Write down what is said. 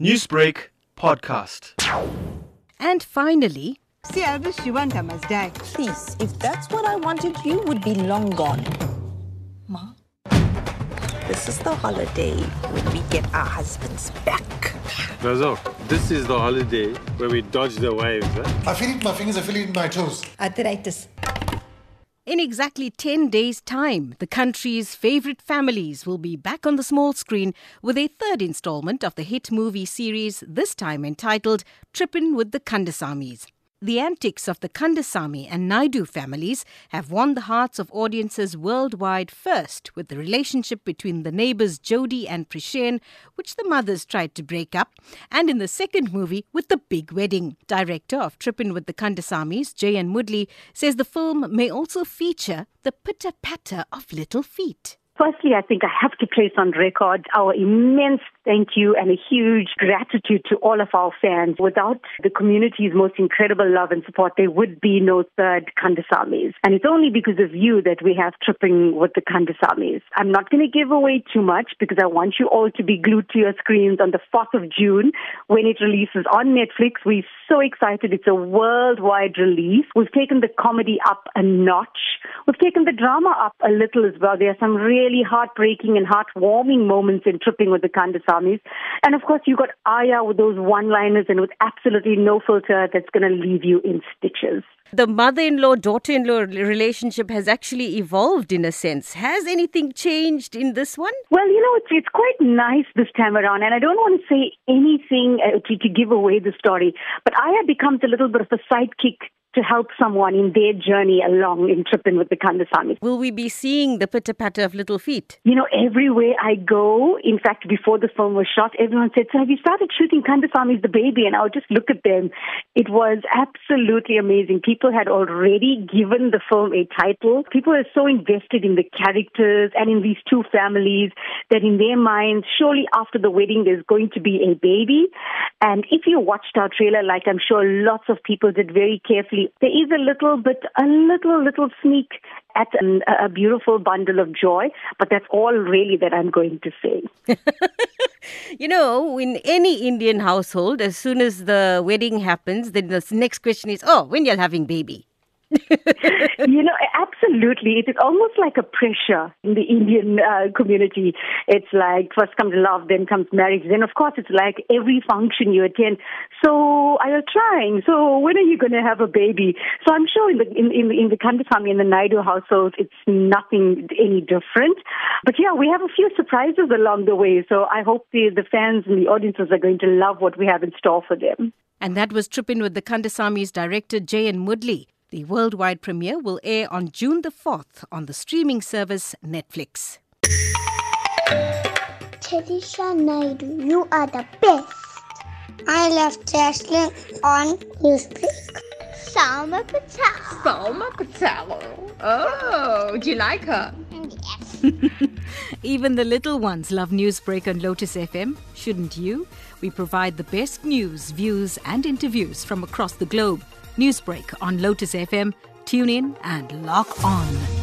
Newsbreak podcast. And finally, See, Elvis, Shivanta must die. Please, if that's what I wanted, you would be long gone. Ma, this is the holiday when we get our husbands back. Razo, this is the holiday where we dodge the waves. Eh? I feel it in my fingers, I feel it in my toes. Arthritis. In exactly 10 days' time, the country's favorite families will be back on the small screen with a third installment of the hit movie series, this time entitled Trippin' with the Kandasamys. The antics of the Kandasamy and Naidoo families have won the hearts of audiences worldwide first with the relationship between the neighbors Jodie and Preshen, which the mothers tried to break up, and in the second movie with the big wedding. Director of Trippin' with the Kandasamys, Jayan Moodley, says the film may also feature the pitter patter of little feet. Firstly, I think I have to place on record our immense thank you and a huge gratitude to all of our fans. Without the community's most incredible love and support, there would be no third Kandasamys. And it's only because of you that we have Tripping with the Kandasamys. I'm not going to give away too much because I want you all to be glued to your screens on the 4th of June when it releases on Netflix. We're so excited. It's a worldwide release. We've taken the comedy up a notch. We've taken the drama up a little as well. There are some really heartbreaking and heartwarming moments in Tripping with the Kandasamys. And of course, you got Aya with those one-liners and with absolutely no filter that's going to leave you in stitches. The mother in law daughter in law relationship has actually evolved in a sense. Has anything changed in this one? Well, you know, it's it's quite nice this time around, and I don't want to say anything uh, to, to give away the story, but Aya becomes a little bit of a sidekick to help someone in their journey along in tripping with the Kandasamys. Will we be seeing the pitter patter of little feet? You know, everywhere I go, in fact, before the film was shot, everyone said, So have you started shooting Kandasamys the baby? And I would just look at them. It was absolutely amazing. People had already given the film a title. People are so invested in the characters and in these two families that in their minds, surely after the wedding, there's going to be a baby. And if you watched our trailer, like I'm sure lots of people did very carefully, there is a little bit, a little, little sneak at a beautiful bundle of joy, but that's all really that I'm going to say. You know, in any Indian household, as soon as the wedding happens, then the next question is, oh, when you're having baby. You know, absolutely. It is almost like a pressure in the Indian uh, community. It's like first comes love, then comes marriage. Then, of course, it's like every function you attend. So, are you trying? So, when are you going to have a baby? So, I'm sure in the in in, in the Kandasamy and the Naidoo households, it's nothing any different. But yeah, we have a few surprises along the way. So, I hope the the fans and the audiences are going to love what we have in store for them. And that was Trippin with the Kandasamy's director Jayan Moodley. The worldwide premiere will air on June the 4th on the streaming service Netflix. Trisha Naidu, you are the best. I love Tesla on Newsbreak. Salma Patel. Salma Patel. Oh, do you like her? Even the little ones love Newsbreak on Lotus FM, shouldn't you? We provide the best news, views, and interviews from across the globe. Newsbreak on Lotus FM. Tune in and lock on.